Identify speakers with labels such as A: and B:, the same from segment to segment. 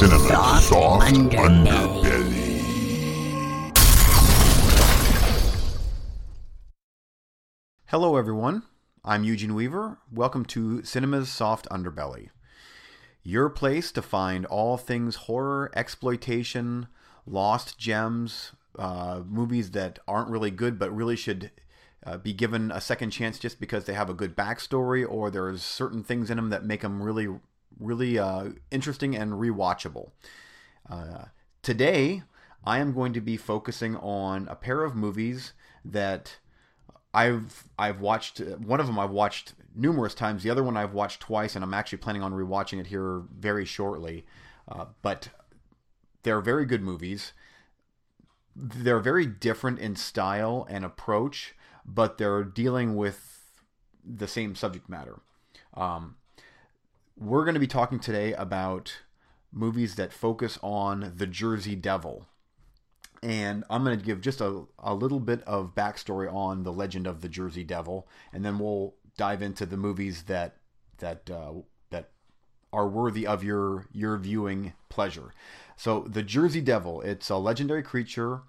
A: Cinema
B: Soft
A: Soft
B: Underbelly.
A: Underbelly.
C: Hello, everyone. I'm Eugene Weaver. Welcome to Cinema's Soft Underbelly, your place to find all things horror, exploitation, lost gems, uh, movies that aren't really good but really should uh, be given a second chance just because they have a good backstory or there's certain things in them that make them really, really uh, interesting and rewatchable. Uh, today, I am going to be focusing on a pair of movies that I've I've watched one of them I've watched numerous times. The other one I've watched twice, and I'm actually planning on rewatching it here very shortly. Uh, but they're very good movies. They're very different in style and approach, but they're dealing with the same subject matter. Um, we're going to be talking today about movies that focus on the Jersey Devil and I'm going to give just a, a little bit of backstory on the legend of the Jersey Devil, and then we'll dive into the movies that that uh, that are worthy of your your viewing pleasure. So, the Jersey Devil, it's a legendary creature.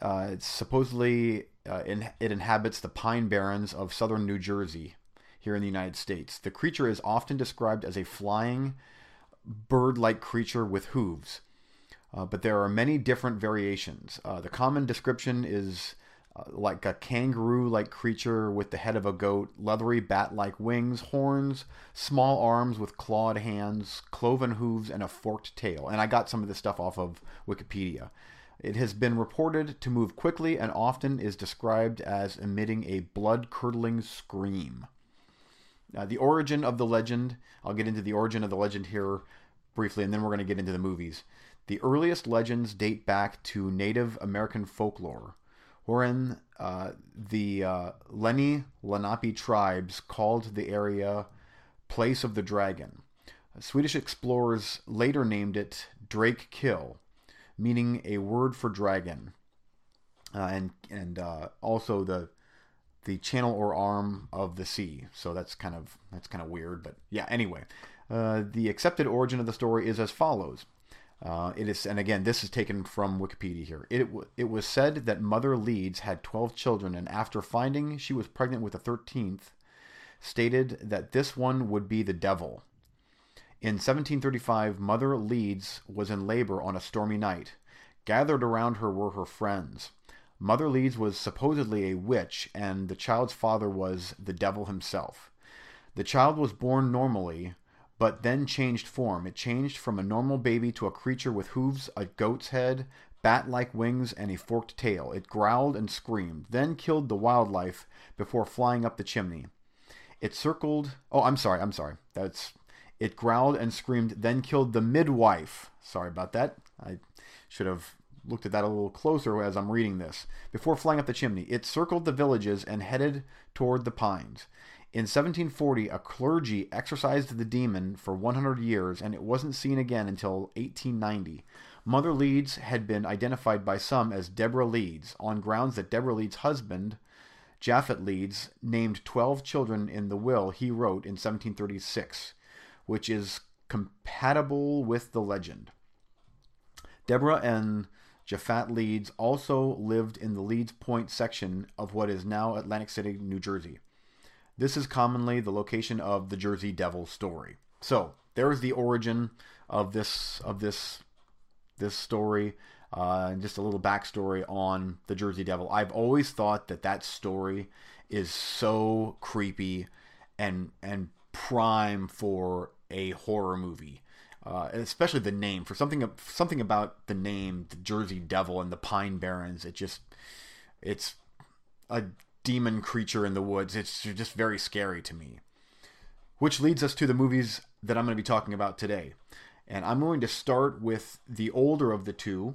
C: Uh, it's supposedly uh, in, it inhabits the pine barrens of southern New Jersey, here in the United States. The creature is often described as a flying, bird-like creature with hooves. Uh, but there are many different variations. Uh, the common description is uh, like a kangaroo like creature with the head of a goat, leathery bat like wings, horns, small arms with clawed hands, cloven hooves, and a forked tail. And I got some of this stuff off of Wikipedia. It has been reported to move quickly and often is described as emitting a blood curdling scream. Uh, the origin of the legend, I'll get into the origin of the legend here briefly, and then we're going to get into the movies. The earliest legends date back to Native American folklore, wherein uh, the uh, Lenni Lenape tribes called the area Place of the Dragon. Swedish explorers later named it Drake Kill, meaning a word for dragon, uh, and and uh, also the the channel or arm of the sea. So that's kind of that's kind of weird, but yeah. Anyway, uh, the accepted origin of the story is as follows. Uh, it is, and again, this is taken from Wikipedia here. It, it was said that Mother Leeds had 12 children, and after finding she was pregnant with the 13th, stated that this one would be the devil. In 1735, Mother Leeds was in labor on a stormy night. Gathered around her were her friends. Mother Leeds was supposedly a witch, and the child's father was the devil himself. The child was born normally, but then changed form. It changed from a normal baby to a creature with hooves, a goat's head, bat like wings, and a forked tail. It growled and screamed, then killed the wildlife before flying up the chimney. It circled. Oh, I'm sorry, I'm sorry. That's. It growled and screamed, then killed the midwife. Sorry about that. I should have looked at that a little closer as I'm reading this. Before flying up the chimney, it circled the villages and headed toward the pines. In 1740, a clergy exorcised the demon for 100 years, and it wasn't seen again until 1890. Mother Leeds had been identified by some as Deborah Leeds, on grounds that Deborah Leeds' husband, Japhet Leeds, named 12 children in the will he wrote in 1736, which is compatible with the legend. Deborah and Japhet Leeds also lived in the Leeds Point section of what is now Atlantic City, New Jersey. This is commonly the location of the Jersey Devil story. So there is the origin of this of this this story, uh, and just a little backstory on the Jersey Devil. I've always thought that that story is so creepy and and prime for a horror movie. Uh, especially the name for something something about the name the Jersey Devil and the Pine Barrens. It just it's a demon creature in the woods. It's just very scary to me. Which leads us to the movies that I'm going to be talking about today. And I'm going to start with the older of the two.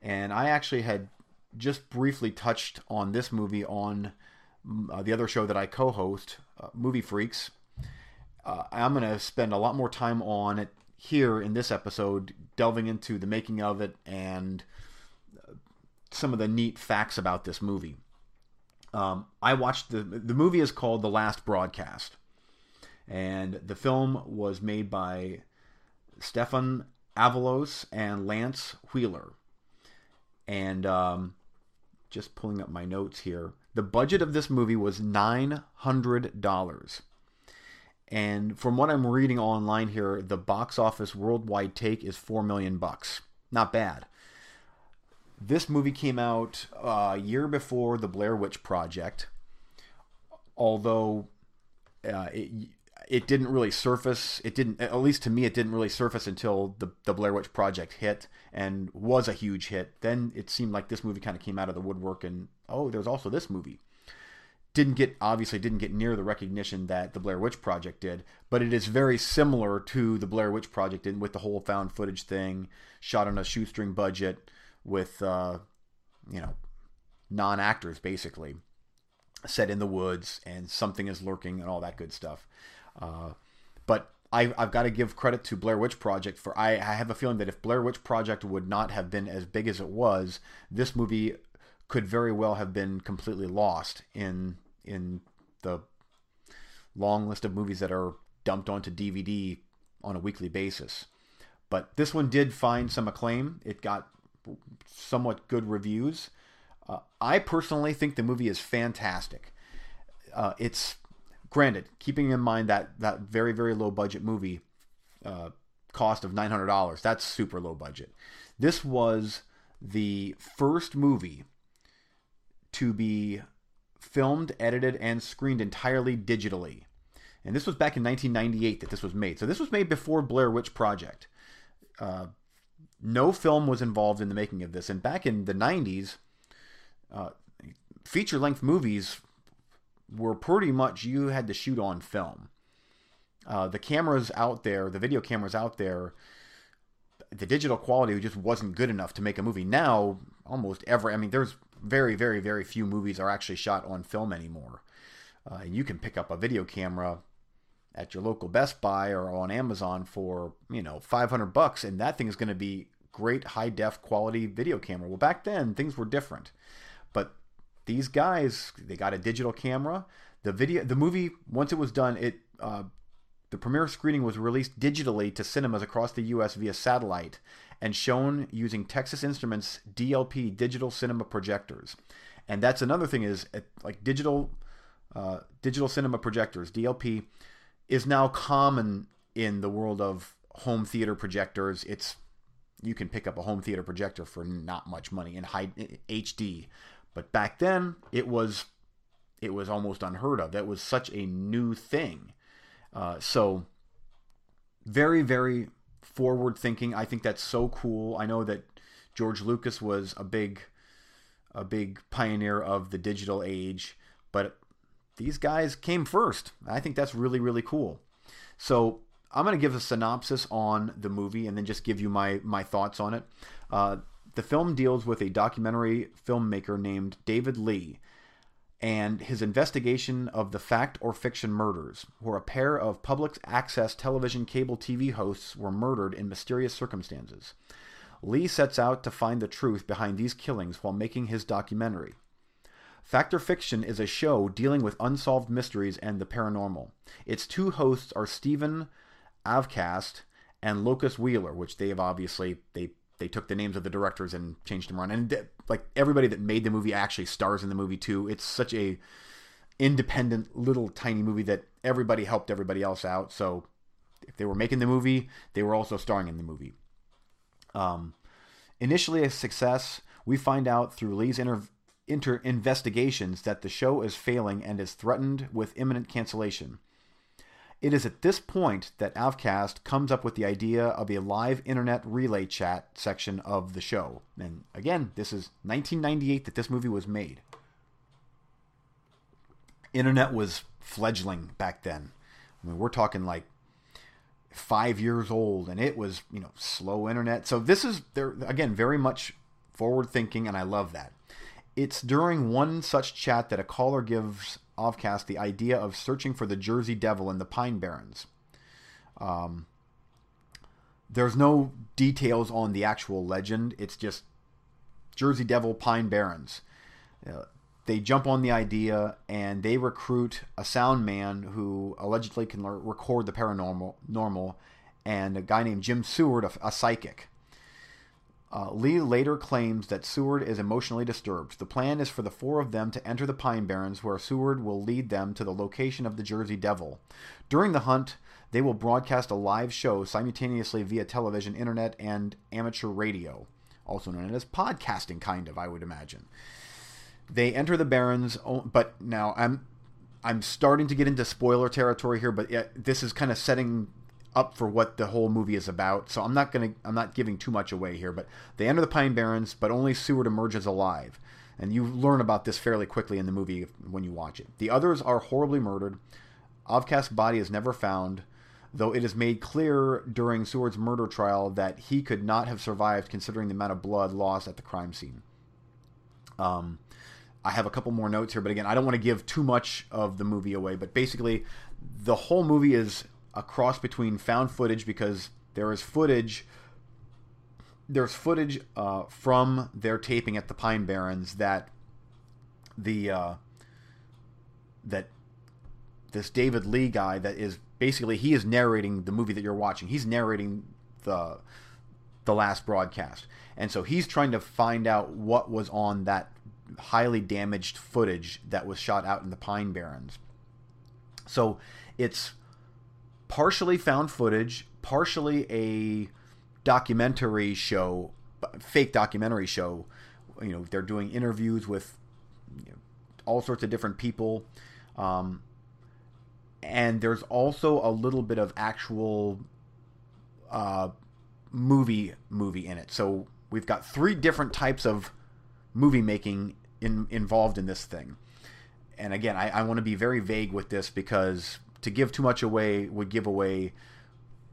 C: And I actually had just briefly touched on this movie on uh, the other show that I co host, uh, Movie Freaks. Uh, I'm going to spend a lot more time on it here in this episode, delving into the making of it and some of the neat facts about this movie. Um, I watched the the movie is called The Last Broadcast, and the film was made by Stefan Avalos and Lance Wheeler. And um, just pulling up my notes here. The budget of this movie was $900. And from what I'm reading online here, the box office worldwide take is 4 million bucks. Not bad. This movie came out uh, a year before the Blair Witch Project, although uh, it, it didn't really surface. It didn't, at least to me, it didn't really surface until the, the Blair Witch Project hit and was a huge hit. Then it seemed like this movie kind of came out of the woodwork, and oh, there's also this movie. Didn't get obviously didn't get near the recognition that the Blair Witch Project did, but it is very similar to the Blair Witch Project in with the whole found footage thing, shot on a shoestring budget with uh, you know non actors basically set in the woods and something is lurking and all that good stuff. Uh, but I, I've got to give credit to Blair Witch Project for I, I have a feeling that if Blair Witch Project would not have been as big as it was, this movie could very well have been completely lost in in the long list of movies that are dumped onto DVD on a weekly basis. But this one did find some acclaim. It got somewhat good reviews. Uh, I personally think the movie is fantastic. Uh, it's granted, keeping in mind that that very very low budget movie uh, cost of nine hundred dollars. That's super low budget. This was the first movie to be filmed, edited, and screened entirely digitally. And this was back in 1998 that this was made. So this was made before Blair Witch Project. Uh, no film was involved in the making of this. And back in the 90s, uh, feature length movies were pretty much you had to shoot on film. Uh, the cameras out there, the video cameras out there, the digital quality just wasn't good enough to make a movie. Now, almost every, I mean, there's very, very, very few movies are actually shot on film anymore. Uh, and you can pick up a video camera at your local Best Buy or on Amazon for, you know, 500 bucks, and that thing is going to be great high def quality video camera. Well, back then things were different, but these guys they got a digital camera. The video, the movie, once it was done, it uh, the premiere screening was released digitally to cinemas across the U.S. via satellite and shown using Texas Instruments DLP digital cinema projectors. And that's another thing is like digital uh, digital cinema projectors DLP is now common in the world of home theater projectors. It's you can pick up a home theater projector for not much money in high HD. But back then, it was it was almost unheard of. That was such a new thing. Uh, so very very forward thinking. I think that's so cool. I know that George Lucas was a big a big pioneer of the digital age, but these guys came first. I think that's really really cool. So I'm going to give a synopsis on the movie and then just give you my my thoughts on it. Uh, the film deals with a documentary filmmaker named David Lee and his investigation of the fact or fiction murders, where a pair of public access television cable TV hosts were murdered in mysterious circumstances. Lee sets out to find the truth behind these killings while making his documentary. Fact or Fiction is a show dealing with unsolved mysteries and the paranormal. Its two hosts are Stephen Avkast and Locus Wheeler, which they have obviously they they took the names of the directors and changed them around. And like everybody that made the movie actually stars in the movie too. It's such a independent little tiny movie that everybody helped everybody else out. So if they were making the movie, they were also starring in the movie. Um, initially a success, we find out through Lee's inter, inter investigations that the show is failing and is threatened with imminent cancellation. It is at this point that Avkast comes up with the idea of a live internet relay chat section of the show. And again, this is 1998 that this movie was made. Internet was fledgling back then. I mean, we're talking like five years old, and it was, you know, slow internet. So this is, there again, very much forward thinking, and I love that. It's during one such chat that a caller gives Avkast the idea of searching for the Jersey Devil in the Pine Barrens. Um, there's no details on the actual legend. It's just Jersey Devil Pine Barrens. Uh, they jump on the idea and they recruit a sound man who allegedly can record the paranormal normal and a guy named Jim Suerd, a, a psychic. Uh, Lee later claims that Suerd is emotionally disturbed. The plan is for the four of them to enter the Pine Barrens, where Suerd will lead them to the location of the Jersey Devil. During the hunt, they will broadcast a live show simultaneously via television, internet, and amateur radio, also known as podcasting, kind of, I would imagine. They enter the Barrens, but now I'm I'm starting to get into spoiler territory here, but this is kind of setting up for what the whole movie is about. So I'm not gonna I'm not giving too much away here, but they enter the Pine Barrens, but only Suerd emerges alive. And you learn about this fairly quickly in the movie when you watch it. The others are horribly murdered. Avkast's body is never found, though it is made clear during Suerd's murder trial that he could not have survived considering the amount of blood lost at the crime scene. Um, I have a couple more notes here, but again, I don't want to give too much of the movie away. But basically, the whole movie is a cross between found footage because there is footage there's footage uh, from their taping at the Pine Barrens that the uh, that this David Lee guy that is basically he is narrating the movie that you're watching. He's narrating the the last broadcast, and so he's trying to find out what was on that highly damaged footage that was shot out in the Pine Barrens. So it's partially found footage, partially a documentary show, fake documentary show. You know, they're doing interviews with you know, all sorts of different people. Um, and there's also a little bit of actual uh, movie movie in it. So we've got three different types of movie making in, involved in this thing. And again, I, I want to be very vague with this because to give too much away would give away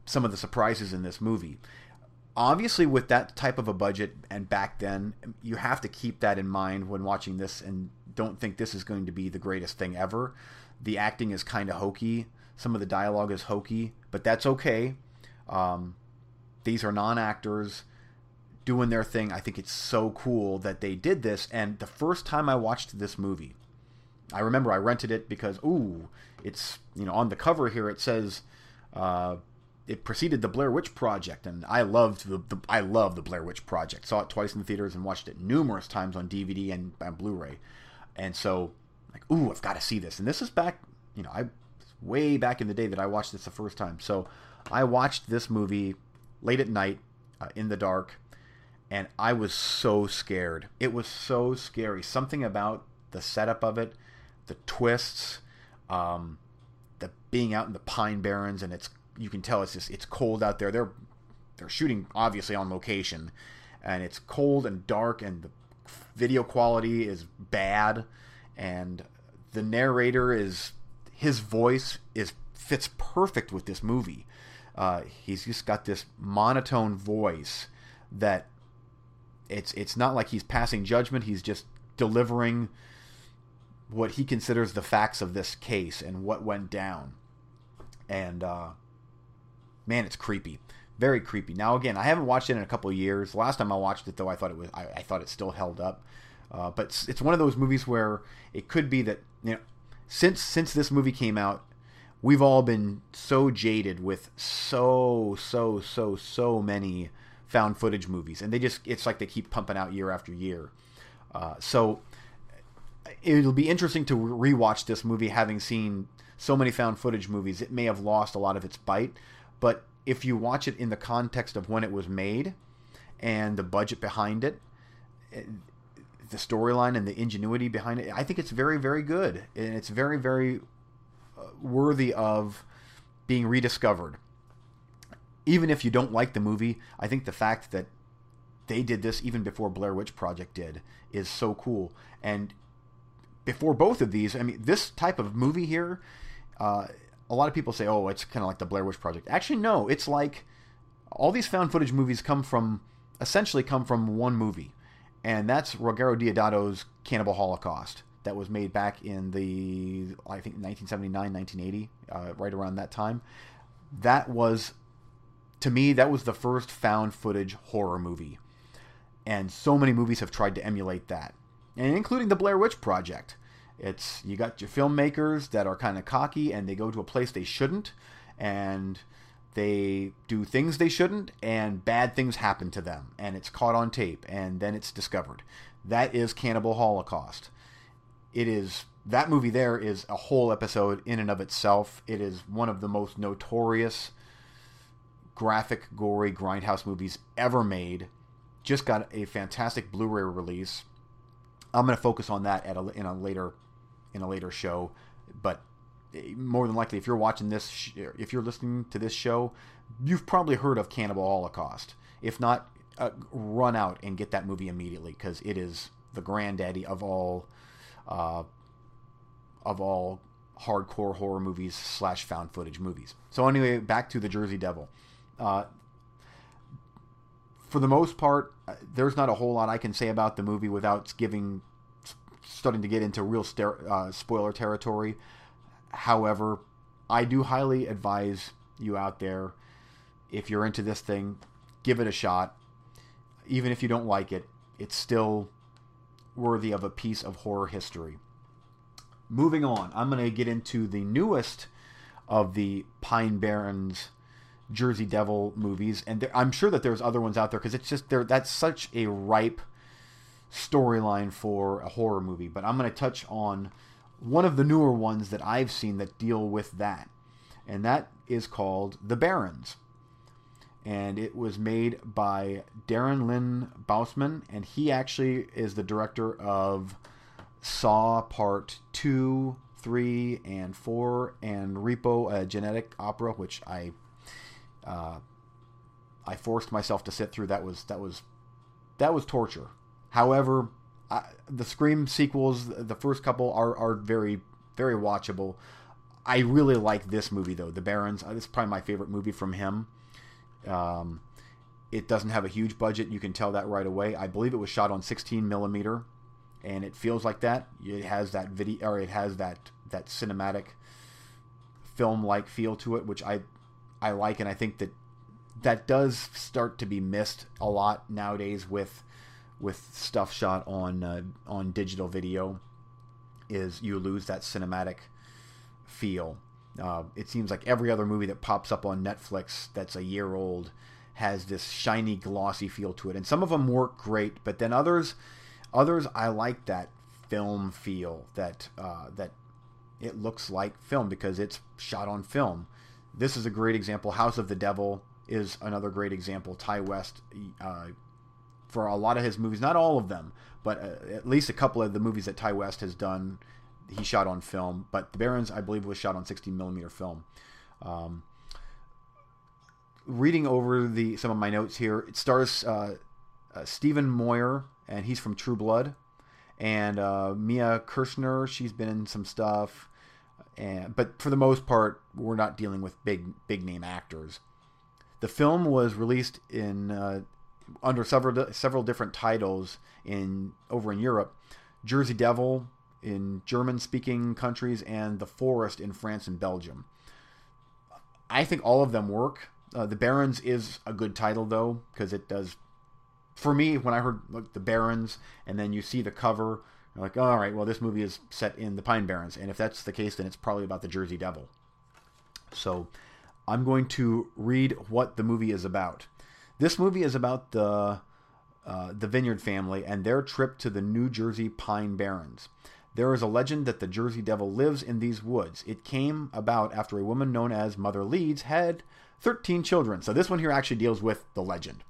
C: some of the surprises in this movie. Obviously, with that type of a budget and back then, you have to keep that in mind when watching this and don't think this is going to be the greatest thing ever. The acting is kind of hokey. Some of the dialogue is hokey, but that's okay. Um, these are non actors doing their thing. I think it's so cool that they did this. And the first time I watched this movie, I remember I rented it because, ooh, it's you know on the cover here it says uh, it preceded the Blair Witch Project, and I loved the, the, I love the Blair Witch Project. Saw it twice in the theaters and watched it numerous times on DVD and, and Blu-ray, and so like ooh, I've got to see this. And this is back, you know, I way back in the day that I watched this the first time. So I watched this movie late at night uh, in the dark, and I was so scared. It was so scary. Something about the setup of it, the twists um, the being out in the Pine Barrens and it's you can tell it's just it's cold out there. They're they're shooting obviously on location, and it's cold and dark, and the video quality is bad, and the narrator is his voice is fits perfect with this movie. Uh, he's just got this monotone voice that it's it's not like he's passing judgment. He's just delivering what he considers the facts of this case and what went down. And uh, man, it's creepy, very creepy. Now again, I haven't watched it in a couple of years. Last time I watched it, though, I thought it was I, I thought it still held up. Uh, but it's, it's one of those movies where it could be that you know since since this movie came out, we've all been so jaded with so so so so many found footage movies, and they just it's like they keep pumping out year after year. Uh, so it'll be interesting to rewatch this movie having seen so many found footage movies. It may have lost a lot of its bite, but if you watch it in the context of when it was made and the budget behind it, the storyline and the ingenuity behind it, I think it's very, very good. And it's very, very uh, worthy of being rediscovered. Even if you don't like the movie, I think the fact that they did this even before Blair Witch Project did is so cool. And before both of these, I mean, this type of movie here, uh, a lot of people say, oh, it's kind of like the Blair Witch Project. Actually, no, it's like all these found footage movies come from, essentially come from one movie. And that's Ruggero Deodato's Cannibal Holocaust that was made back in the, I think, 1979, 1980, uh, right around that time. That was, to me, that was the first found footage horror movie. And so many movies have tried to emulate that and including the Blair Witch Project. It's you got your filmmakers that are kind of cocky and they go to a place they shouldn't, and they do things they shouldn't and bad things happen to them and it's caught on tape and then it's discovered. That is cannibal holocaust. It is that movie there is a whole episode in and of itself. It is one of the most notorious graphic gory grindhouse movies ever made. Just got a fantastic blu-ray release i'm going to focus on that at a, in a later in a later show but more than likely, if you're watching this, if you're listening to this show, you've probably heard of Cannibal Holocaust. If not, uh, run out and get that movie immediately because it is the granddaddy of all, uh, of all hardcore horror movies slash found footage movies. So anyway, back to the Jersey Devil. Uh, for the most part, there's not a whole lot I can say about the movie without giving, starting to get into real uh, spoiler territory. However, I do highly advise you out there, if you're into this thing, give it a shot. Even if you don't like it, it's still worthy of a piece of horror history. Moving on, I'm going to get into the newest of the Pine Barrens Jersey Devil movies, and there, I'm sure that there's other ones out there because it's just there. That's such a ripe storyline for a horror movie. But I'm going to touch on one of the newer ones that I've seen that deal with that, and that is called The Barrens. And it was made by Darren Lynn Bousman, and he actually is the director of Saw Part 2, 3, and 4, and Repo, a genetic opera, which I uh, I forced myself to sit through. That was that was that was torture. However, the Scream sequels, the first couple are are very very watchable. I really like this movie though, The Barrens. Uh, this is probably my favorite movie from him. Um, it doesn't have a huge budget. You can tell that right away. I believe it was shot on 16 millimeter, and it feels like that. It has that video, or it has that that cinematic film-like feel to it, which I I like, and I think that that does start to be missed a lot nowadays with with stuff shot on uh, on digital video is you lose that cinematic feel. Uh, it seems like every other movie that pops up on Netflix that's a year old has this shiny, glossy feel to it, and some of them work great, but then others, others I like that film feel that uh, that it looks like film because it's shot on film. This is a great example. House of the Devil is another great example. Ti West uh, for a lot of his movies, not all of them, but uh, at least a couple of the movies that Ti West has done, he shot on film. But The Barrens, I believe, was shot on 16 millimeter film. Um, reading over the some of my notes here, it stars uh, uh, Stephen Moyer, and he's from True Blood, and uh, Mia Kirshner, she's been in some stuff, and but for the most part, we're not dealing with big big name actors. The film was released in uh, under several several different titles in over in Europe. Jersey Devil in German speaking countries and The Forest in France and Belgium. I think all of them work. Uh, the Barrens is a good title though because it does. For me, when I heard the Barrens, and then you see the cover, you're like, all right, well this movie is set in the Pine Barrens, and if that's the case, then it's probably about the Jersey Devil. So, I'm going to read what the movie is about. This movie is about the uh, the Vineyard family and their trip to the New Jersey Pine Barrens. There is a legend that the Jersey Devil lives in these woods. It came about after a woman known as Mother Leeds had 13 children. So this one here actually deals with the legend.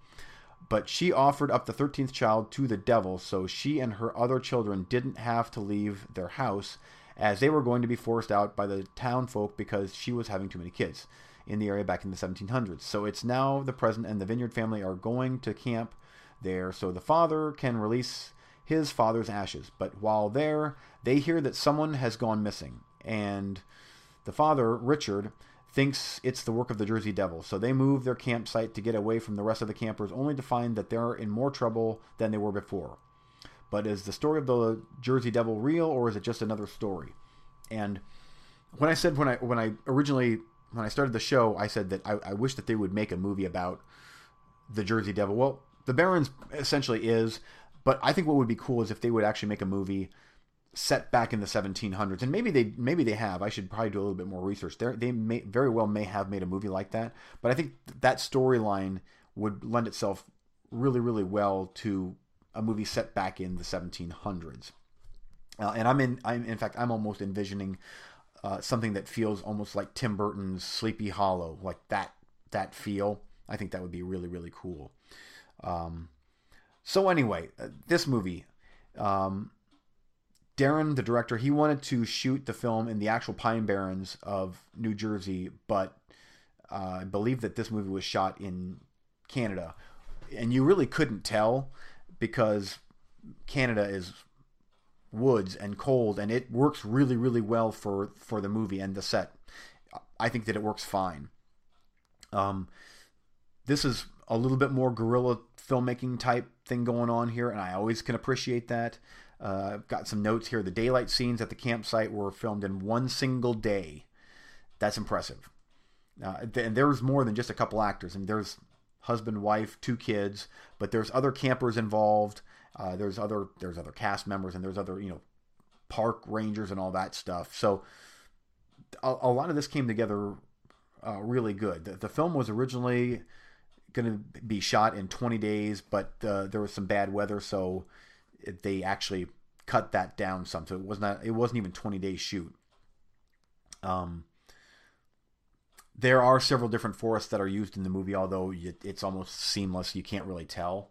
C: But she offered up the 13th child to the devil, so she and her other children didn't have to leave their house as they were going to be forced out by the town folk because she was having too many kids in the area back in the 1700s. So it's now the present, and the Vineyard family are going to camp there so the father can release his father's ashes. But while there, they hear that someone has gone missing, and the father, Richard, thinks it's the work of the Jersey Devil. So they move their campsite to get away from the rest of the campers, only to find that they're in more trouble than they were before. But is the story of the Jersey Devil real, or is it just another story? And when I said when I when I originally when I started the show, I said that I, I wish that they would make a movie about the Jersey Devil. Well, the Barrens essentially is, but I think what would be cool is if they would actually make a movie set back in the 1700s, and maybe they maybe they have. I should probably do a little bit more research. They they may very well may have made a movie like that, but I think that storyline would lend itself really really well to a movie set back in the 1700s. Uh, and I'm in I'm in fact I'm almost envisioning uh, something that feels almost like Tim Burton's Sleepy Hollow, like that that feel. I think that would be really really cool. Um, so anyway, uh, this movie. Um, Darren, the director, he wanted to shoot the film in the actual Pine Barrens of New Jersey, but uh, I believe that this movie was shot in Canada, and you really couldn't tell because Canada is woods and cold, and it works really, really well for for the movie and the set. I think that it works fine. Um, this is a little bit more guerrilla filmmaking type thing going on here, and I always can appreciate that. Uh, I've got some notes here. The daylight scenes at the campsite were filmed in one single day. That's impressive. Uh, and there's more than just a couple actors. I and mean, there's husband, wife, two kids, but there's other campers involved. Uh, there's other there's other cast members and there's other you know park rangers and all that stuff. So a, a lot of this came together uh, really good. The, the, film was originally going to be shot in 20 days, but uh, there was some bad weather, so they actually cut that down some. So it was not it wasn't even 20 days shoot. Um, there are several different forests that are used in the movie, although it's almost seamless. You can't really tell.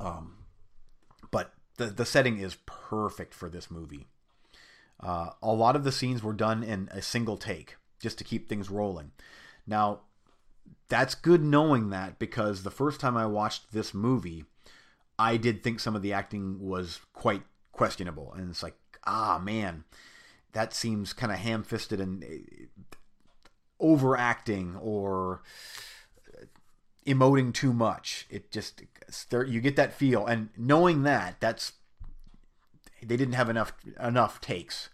C: Um, but the the setting is perfect for this movie. Uh, a lot of the scenes were done in a single take, just to keep things rolling. Now, that's good knowing that because the first time I watched this movie, I did think some of the acting was quite questionable, and it's like, ah, man, that seems kind of ham-fisted and eh, overacting or emoting too much. It just you get that feel, and knowing that, that's they didn't have enough enough takes.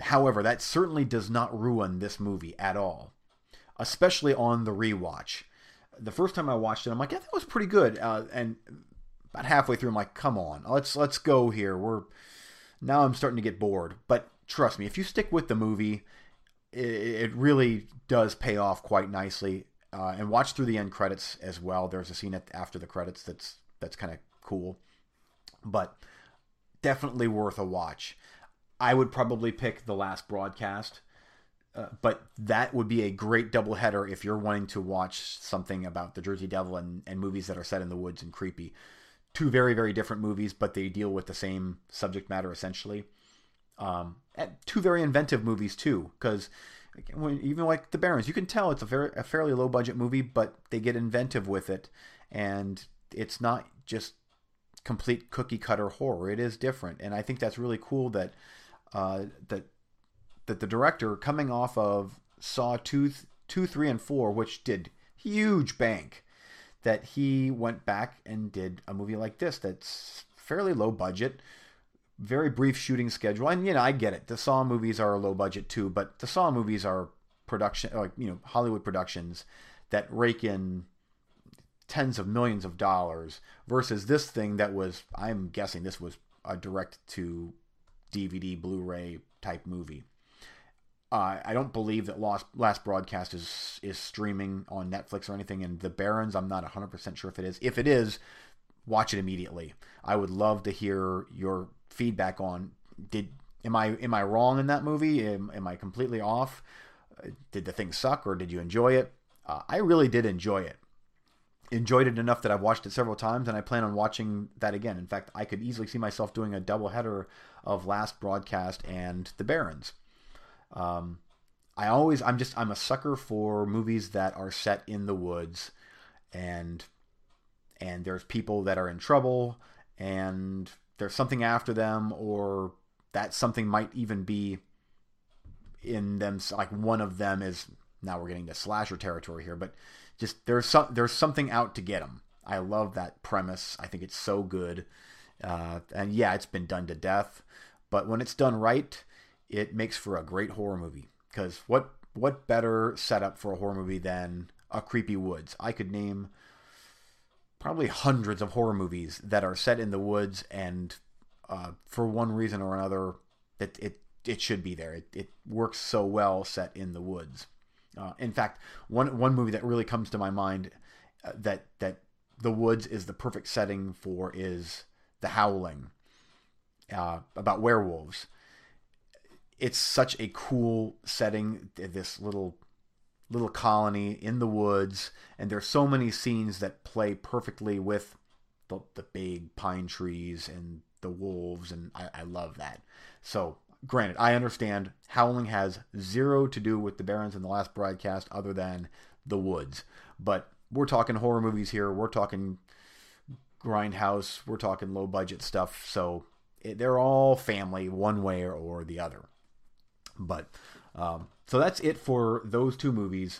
C: However, that certainly does not ruin this movie at all, especially on the rewatch. The first time I watched it, I'm like, yeah, that was pretty good, uh, and about halfway through, I'm like, come on, let's let's go here. We're now I'm starting to get bored, but trust me, if you stick with the movie, it, it really does pay off quite nicely. Uh, and watch through the end credits as well. There's a scene at, after the credits that's that's kind of cool, but definitely worth a watch. I would probably pick the last broadcast, uh, but that would be a great doubleheader if you're wanting to watch something about the Jersey Devil and, and movies that are set in the woods and creepy two very very different movies, but they deal with the same subject matter essentially. Um, two very inventive movies too, because even like the Barrens, you can tell it's a very a fairly low budget movie, but they get inventive with it, and it's not just complete cookie cutter horror. It is different, and I think that's really cool that uh, that that the director coming off of Saw two, two, three, and four, which did huge bank that he went back and did a movie like this that's fairly low budget, very brief shooting schedule. And you know, I get it. The Saw movies are low budget too, but the Saw movies are production like you know Hollywood productions that rake in tens of millions of dollars versus this thing that was I'm guessing this was a direct to DVD Blu-ray type movie. Uh, I don't believe that Lost Last Broadcast is is streaming on Netflix or anything. And The Barrens, I'm not 100% sure if it is. If it is, watch it immediately. I would love to hear your feedback on did am I am I wrong in that movie? Am, am I completely off? Did the thing suck or did you enjoy it? Uh, I really did enjoy it. Enjoyed it enough that I've watched it several times and I plan on watching that again. In fact, I could easily see myself doing a double header of Last Broadcast and The Barrens. Um, I always, I'm just, I'm a sucker for movies that are set in the woods, and and there's people that are in trouble, and there's something after them, or that something might even be in them. Like one of them is now we're getting to slasher territory here, but just there's some there's something out to get them. I love that premise. I think it's so good, uh, and yeah, it's been done to death. But when it's done right, it makes for a great horror movie. Because what what better setup for a horror movie than a creepy woods? I could name probably hundreds of horror movies that are set in the woods and uh, for one reason or another, it it it should be there. It it works so well set in the woods. Uh, in fact, one one movie that really comes to my mind uh, that that the woods is the perfect setting for is The Howling, uh, about werewolves. It's such a cool setting. This little little colony in the woods, and there's so many scenes that play perfectly with the, the big pine trees and the wolves, and I, I love that. So, granted, I understand Howling has zero to do with the Barrens in the last broadcast other than the woods, but we're talking horror movies here. We're talking grindhouse. We're talking low budget stuff. So it, they're all family one way or, or the other. But um, so that's it for those two movies.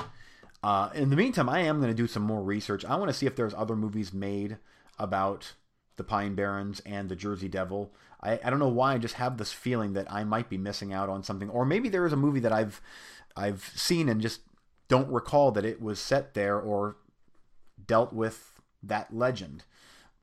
C: Uh, in the meantime, I am going to do some more research. I want to see if there's other movies made about the Pine Barrens and the Jersey Devil. I, I don't know why I just have this feeling that I might be missing out on something, or maybe there is a movie that I've I've seen and just don't recall that it was set there or dealt with that legend.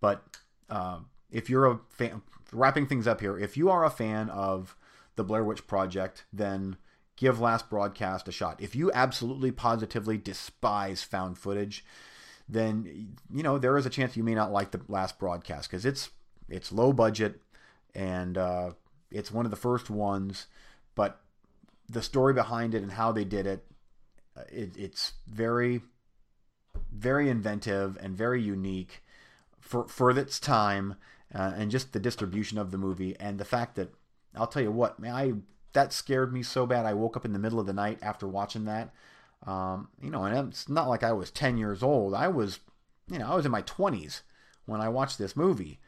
C: But uh, if you're a fan, wrapping things up here, if you are a fan of the Blair Witch Project, then give Last Broadcast a shot. If you absolutely positively despise found footage, then you know there is a chance you may not like the Last Broadcast because it's it's low budget and uh, it's one of the first ones, but the story behind it and how they did it, uh, it it's very very inventive and very unique for for its time uh, and just the distribution of the movie and the fact that I'll tell you what, man, I that scared me so bad. I woke up in the middle of the night after watching that. Um, you know, and it's not like I was 10 years old. I was, you know, I was in my 20s when I watched this movie.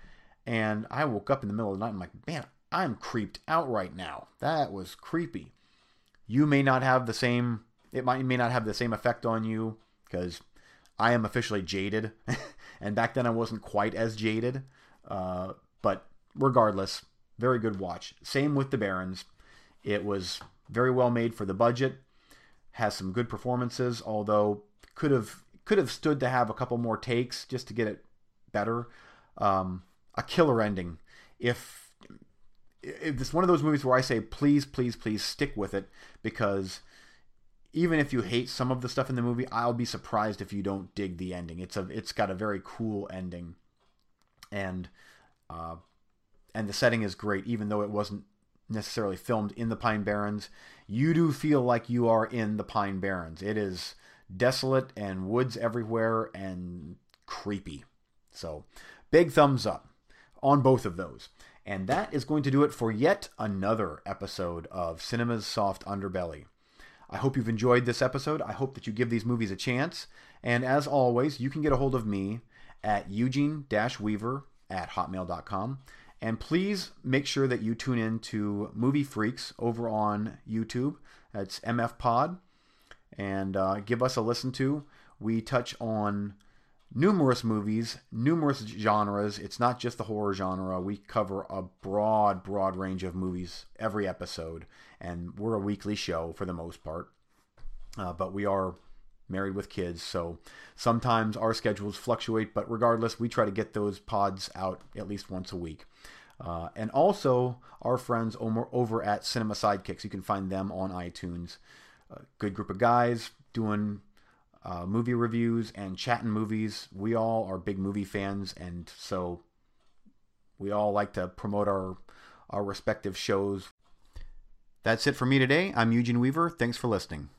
C: And I woke up in the middle of the night and I'm like, man, I'm creeped out right now. That was creepy. You may not have the same, it might may not have the same effect on you because I am officially jaded. and back then I wasn't quite as jaded. Uh, but regardless, very good watch. Same with the Barrens. It was very well made for the budget. Has some good performances, although could have could have stood to have a couple more takes just to get it better. Um, a killer ending. If if it's one of those movies where I say please, please, please stick with it because even if you hate some of the stuff in the movie, I'll be surprised if you don't dig the ending. It's a it's got a very cool ending, and uh, and the setting is great, even though it wasn't necessarily filmed in the Pine Barrens. You do feel like you are in the Pine Barrens. It is desolate and woods everywhere and creepy. So, big thumbs up on both of those. And that is going to do it for yet another episode of Cinema's Soft Underbelly. I hope you've enjoyed this episode. I hope that you give these movies a chance. And as always, you can get a hold of me at eugene weaver at hotmail.com. And please make sure that you tune in to Movie Freaks over on YouTube. That's MF Pod. And uh, give us a listen to. We touch on numerous movies, numerous genres. It's not just the horror genre. We cover a broad, broad range of movies every episode. And we're a weekly show for the most part. Uh, but we are married with kids. So sometimes our schedules fluctuate, but regardless, we try to get those pods out at least once a week. Uh, and also our friends over at Cinema Sidekicks. You can find them on iTunes. Good group of guys doing uh, movie reviews and chatting movies. We all are big movie fans, and so we all like to promote our our respective shows. That's it for me today. I'm Eugene Weaver. Thanks for listening.